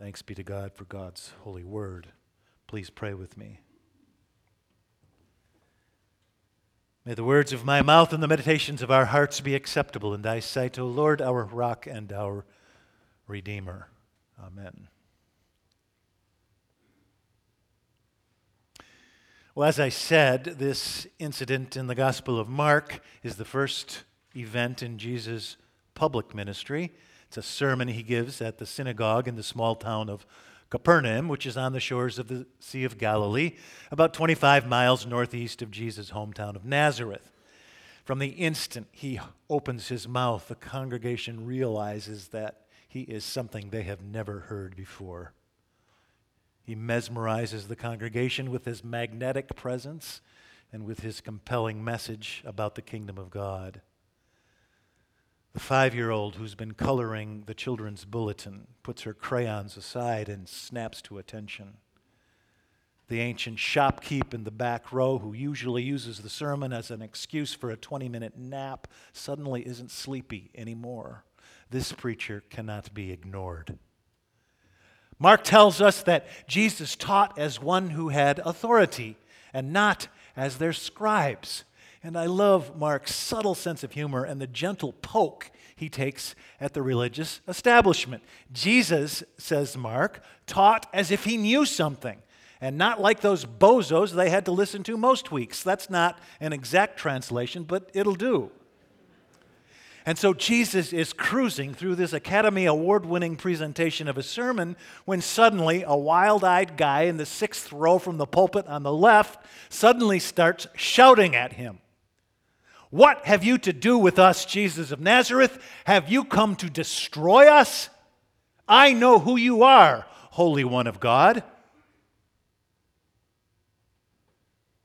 Thanks be to God for God's holy word. Please pray with me. May the words of my mouth and the meditations of our hearts be acceptable in thy sight, O Lord, our rock and our redeemer. Amen. Well, as I said, this incident in the Gospel of Mark is the first event in Jesus' public ministry. It's a sermon he gives at the synagogue in the small town of Capernaum, which is on the shores of the Sea of Galilee, about 25 miles northeast of Jesus' hometown of Nazareth. From the instant he opens his mouth, the congregation realizes that he is something they have never heard before. He mesmerizes the congregation with his magnetic presence and with his compelling message about the kingdom of God. The five year old who's been coloring the children's bulletin puts her crayons aside and snaps to attention. The ancient shopkeep in the back row, who usually uses the sermon as an excuse for a 20 minute nap, suddenly isn't sleepy anymore. This preacher cannot be ignored. Mark tells us that Jesus taught as one who had authority and not as their scribes. And I love Mark's subtle sense of humor and the gentle poke he takes at the religious establishment. Jesus, says Mark, taught as if he knew something, and not like those bozos they had to listen to most weeks. That's not an exact translation, but it'll do. And so Jesus is cruising through this Academy Award winning presentation of a sermon when suddenly a wild eyed guy in the sixth row from the pulpit on the left suddenly starts shouting at him. What have you to do with us, Jesus of Nazareth? Have you come to destroy us? I know who you are, Holy One of God.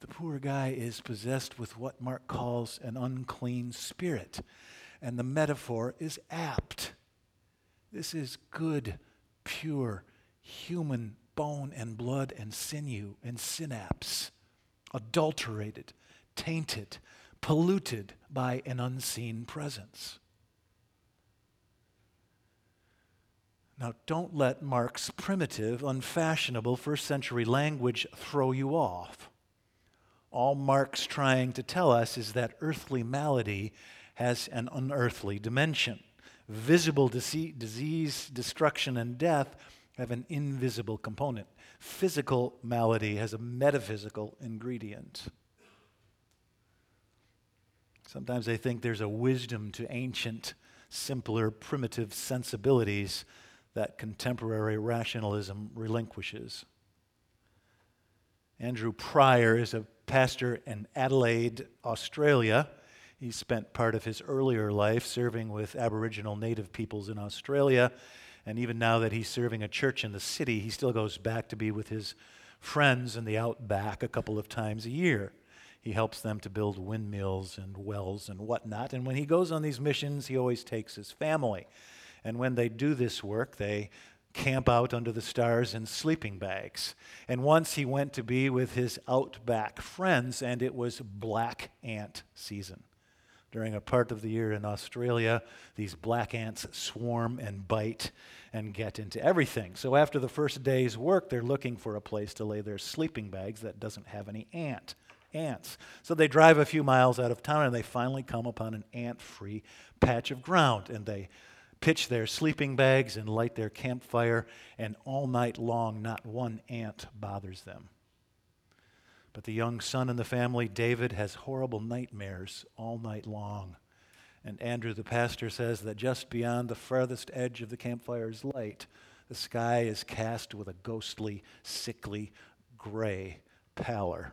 The poor guy is possessed with what Mark calls an unclean spirit, and the metaphor is apt. This is good, pure, human bone and blood and sinew and synapse, adulterated, tainted, polluted by an unseen presence. Now, don't let Mark's primitive, unfashionable first century language throw you off. All Mark's trying to tell us is that earthly malady has an unearthly dimension. Visible disease, destruction, and death have an invisible component. Physical malady has a metaphysical ingredient. Sometimes I think there's a wisdom to ancient, simpler, primitive sensibilities that contemporary rationalism relinquishes. Andrew Pryor is a pastor in Adelaide, Australia. He spent part of his earlier life serving with Aboriginal native peoples in Australia. And even now that he's serving a church in the city, he still goes back to be with his friends in the outback a couple of times a year. He helps them to build windmills and wells and whatnot. And when he goes on these missions, he always takes his family. And when they do this work, they camp out under the stars in sleeping bags. And once he went to be with his outback friends, and it was black ant season. During a part of the year in Australia, these black ants swarm and bite and get into everything. So after the first day's work, they're looking for a place to lay their sleeping bags that doesn't have any ant ants. So they drive a few miles out of town and they finally come upon an ant free patch of ground and they pitch their sleeping bags and light their campfire, and all night long, not one ant bothers them. But the young son in the family, David, has horrible nightmares all night long. And Andrew, the pastor, says that just beyond the farthest edge of the campfire's light, the sky is cast with a ghostly, sickly, gray pallor.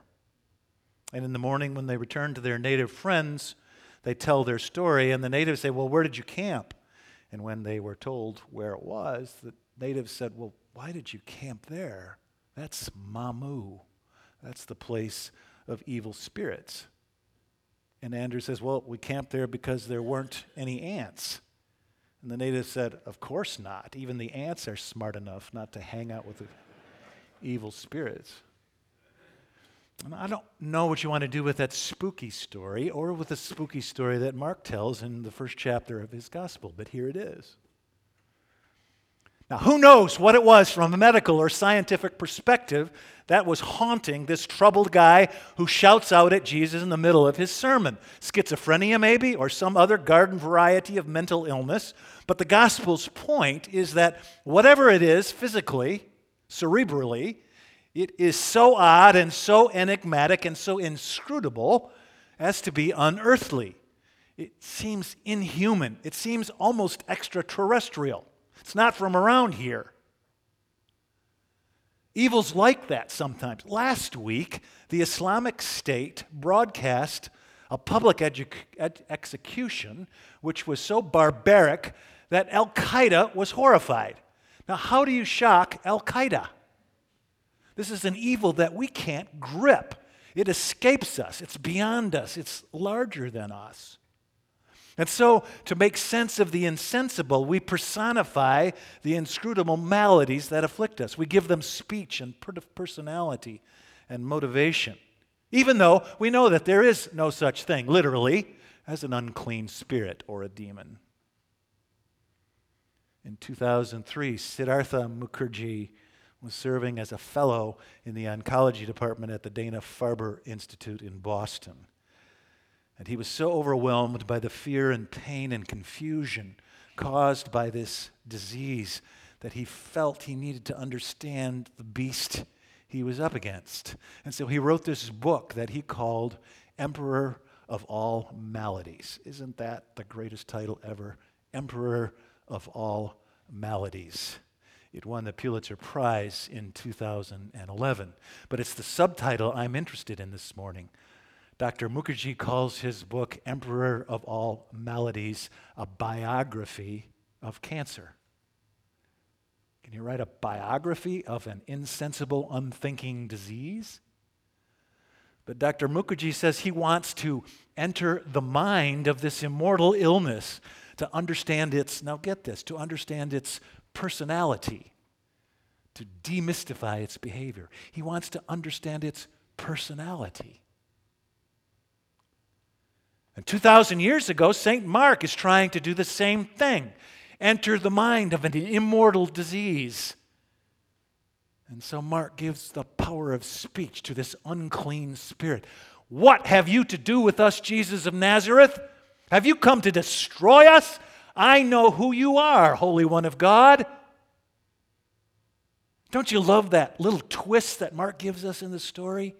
And in the morning, when they return to their native friends, they tell their story, and the natives say, Well, where did you camp? And when they were told where it was, the natives said, Well, why did you camp there? That's Mamu. That's the place of evil spirits. And Andrew says, Well, we camped there because there weren't any ants. And the natives said, Of course not. Even the ants are smart enough not to hang out with the evil spirits. I don't know what you want to do with that spooky story or with the spooky story that Mark tells in the first chapter of his gospel, but here it is. Now, who knows what it was from a medical or scientific perspective that was haunting this troubled guy who shouts out at Jesus in the middle of his sermon? Schizophrenia, maybe, or some other garden variety of mental illness. But the gospel's point is that whatever it is, physically, cerebrally, it is so odd and so enigmatic and so inscrutable as to be unearthly. It seems inhuman. It seems almost extraterrestrial. It's not from around here. Evil's like that sometimes. Last week, the Islamic State broadcast a public edu- ed- execution which was so barbaric that Al Qaeda was horrified. Now, how do you shock Al Qaeda? This is an evil that we can't grip. It escapes us, it's beyond us, it's larger than us. And so, to make sense of the insensible, we personify the inscrutable maladies that afflict us. We give them speech and personality and motivation, even though we know that there is no such thing, literally, as an unclean spirit or a demon. In 2003, Siddhartha Mukherjee was serving as a fellow in the oncology department at the Dana Farber Institute in Boston. And he was so overwhelmed by the fear and pain and confusion caused by this disease that he felt he needed to understand the beast he was up against. And so he wrote this book that he called Emperor of All Maladies. Isn't that the greatest title ever? Emperor of All Maladies. It won the Pulitzer Prize in 2011. But it's the subtitle I'm interested in this morning. Dr. Mukherjee calls his book, Emperor of All Maladies, a biography of cancer. Can you write a biography of an insensible, unthinking disease? But Dr. Mukherjee says he wants to enter the mind of this immortal illness to understand its, now get this, to understand its personality, to demystify its behavior. He wants to understand its personality. And 2,000 years ago, St. Mark is trying to do the same thing enter the mind of an immortal disease. And so Mark gives the power of speech to this unclean spirit. What have you to do with us, Jesus of Nazareth? Have you come to destroy us? I know who you are, Holy One of God. Don't you love that little twist that Mark gives us in the story?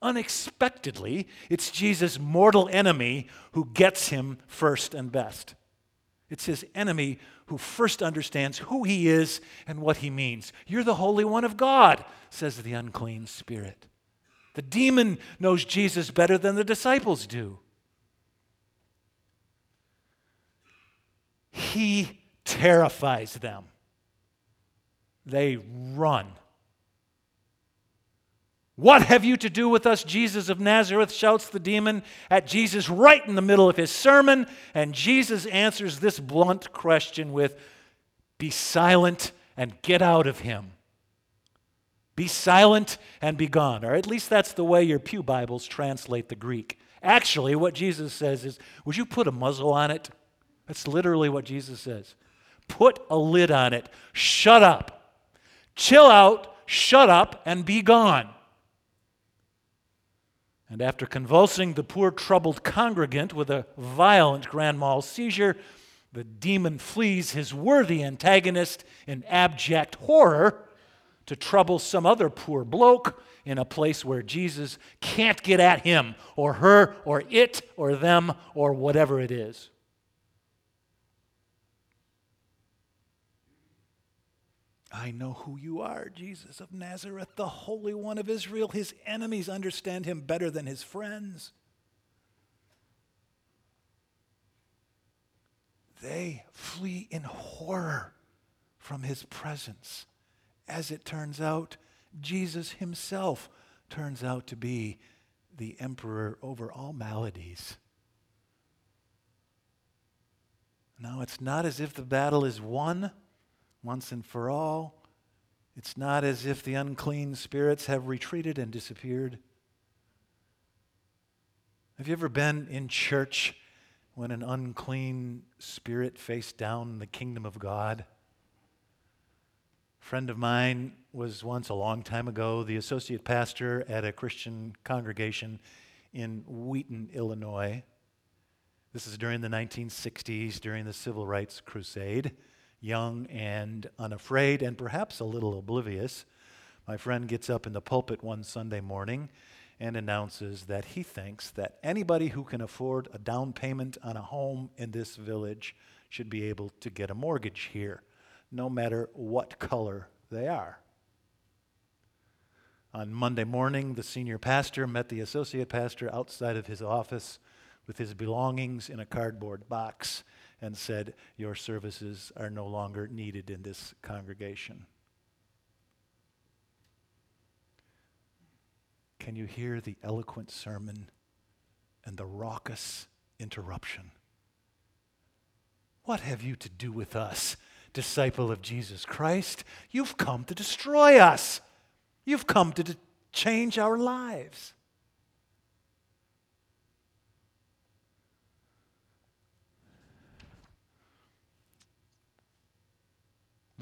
Unexpectedly, it's Jesus' mortal enemy who gets him first and best. It's his enemy who first understands who he is and what he means. You're the Holy One of God, says the unclean spirit. The demon knows Jesus better than the disciples do. He terrifies them. They run. What have you to do with us, Jesus of Nazareth? shouts the demon at Jesus right in the middle of his sermon. And Jesus answers this blunt question with, Be silent and get out of him. Be silent and be gone. Or at least that's the way your Pew Bibles translate the Greek. Actually, what Jesus says is, Would you put a muzzle on it? That's literally what Jesus says. Put a lid on it. Shut up. Chill out, shut up, and be gone. And after convulsing the poor troubled congregant with a violent grand mal seizure, the demon flees his worthy antagonist in abject horror to trouble some other poor bloke in a place where Jesus can't get at him or her or it or them or whatever it is. I know who you are, Jesus of Nazareth, the Holy One of Israel. His enemies understand him better than his friends. They flee in horror from his presence. As it turns out, Jesus himself turns out to be the emperor over all maladies. Now, it's not as if the battle is won once and for all. It's not as if the unclean spirits have retreated and disappeared. Have you ever been in church when an unclean spirit faced down the kingdom of God? A friend of mine was once, a long time ago, the associate pastor at a Christian congregation in Wheaton, Illinois. This is during the 1960s, during the Civil Rights Crusade. Young and unafraid, and perhaps a little oblivious, my friend gets up in the pulpit one Sunday morning and announces that he thinks that anybody who can afford a down payment on a home in this village should be able to get a mortgage here, no matter what color they are. On Monday morning, the senior pastor met the associate pastor outside of his office with his belongings in a cardboard box and said, Your services are no longer needed in this congregation. Can you hear the eloquent sermon and the raucous interruption? What have you to do with us, disciple of Jesus Christ? You've come to destroy us. You've come to change our lives.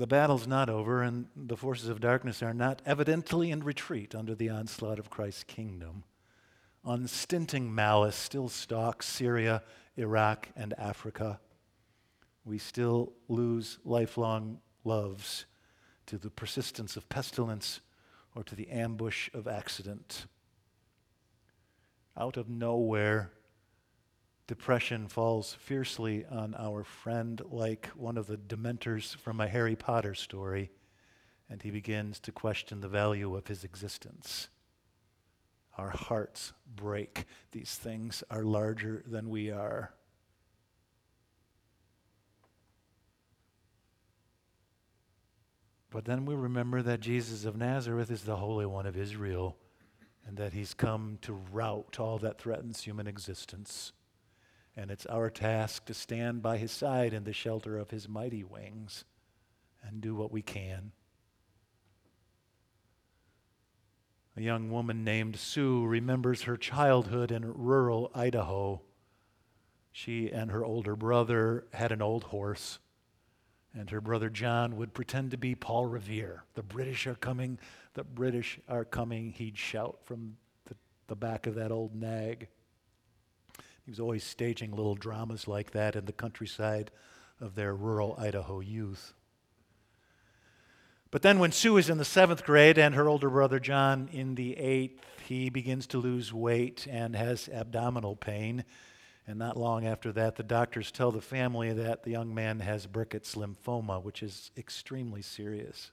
The battle's not over, and the forces of darkness are not evidently in retreat under the onslaught of Christ's kingdom. Unstinting malice still stalks Syria, Iraq, and Africa. We still lose lifelong loves to the persistence of pestilence or to the ambush of accident. Out of nowhere, Depression falls fiercely on our friend like one of the dementors from a Harry Potter story, and he begins to question the value of his existence. Our hearts break. These things are larger than we are. But then we remember that Jesus of Nazareth is the Holy One of Israel and that he's come to rout all that threatens human existence and it's our task to stand by his side in the shelter of his mighty wings and do what we can. A young woman named Sue remembers her childhood in rural Idaho. She and her older brother had an old horse, and her brother John would pretend to be Paul Revere. The British are coming, the British are coming, he'd shout from the, the back of that old nag. He was always staging little dramas like that in the countryside of their rural Idaho youth. But then, when Sue is in the seventh grade and her older brother John in the eighth, he begins to lose weight and has abdominal pain. And not long after that, the doctors tell the family that the young man has Burkitt's lymphoma, which is extremely serious.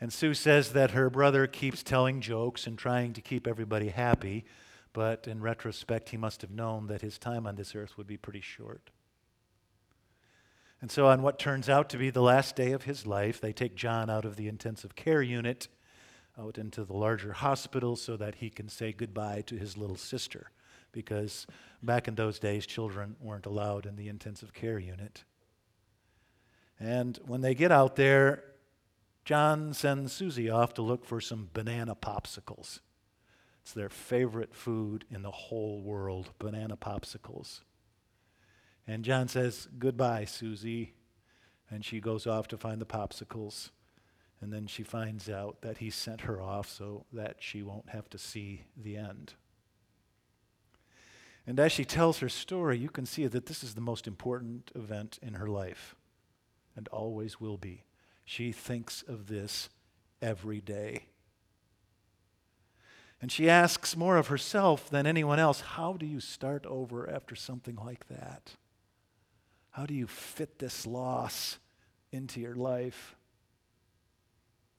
And Sue says that her brother keeps telling jokes and trying to keep everybody happy, but in retrospect, he must have known that his time on this earth would be pretty short. And so, on what turns out to be the last day of his life, they take John out of the intensive care unit out into the larger hospital so that he can say goodbye to his little sister. Because back in those days, children weren't allowed in the intensive care unit. And when they get out there, John sends Susie off to look for some banana popsicles. It's their favorite food in the whole world banana popsicles. And John says, Goodbye, Susie. And she goes off to find the popsicles. And then she finds out that he sent her off so that she won't have to see the end. And as she tells her story, you can see that this is the most important event in her life and always will be. She thinks of this every day. And she asks more of herself than anyone else how do you start over after something like that? How do you fit this loss into your life?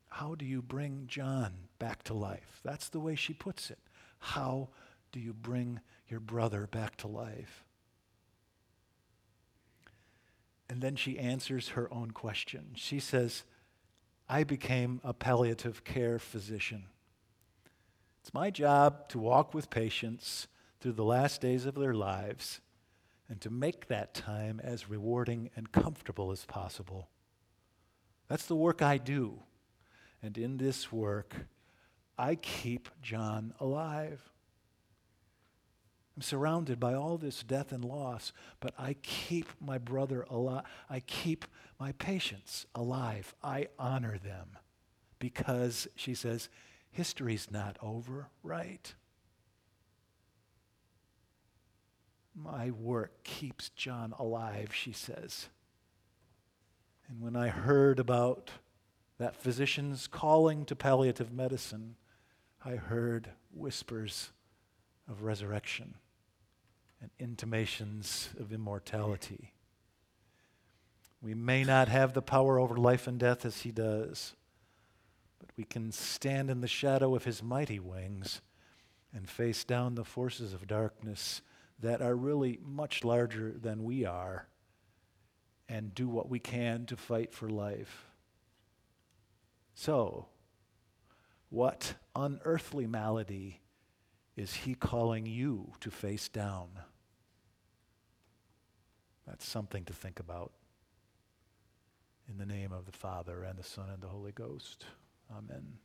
How do you bring John back to life? That's the way she puts it. How do you bring your brother back to life? And then she answers her own question. She says, I became a palliative care physician. It's my job to walk with patients through the last days of their lives and to make that time as rewarding and comfortable as possible. That's the work I do. And in this work, I keep John alive. I'm surrounded by all this death and loss, but I keep my brother alive. I keep my patients alive. I honor them because, she says, history's not over, right? My work keeps John alive, she says. And when I heard about that physician's calling to palliative medicine, I heard whispers of resurrection and intimations of immortality. We may not have the power over life and death as he does, but we can stand in the shadow of his mighty wings and face down the forces of darkness that are really much larger than we are and do what we can to fight for life. So, what unearthly malady is He calling you to face down? That's something to think about. In the name of the Father, and the Son, and the Holy Ghost. Amen.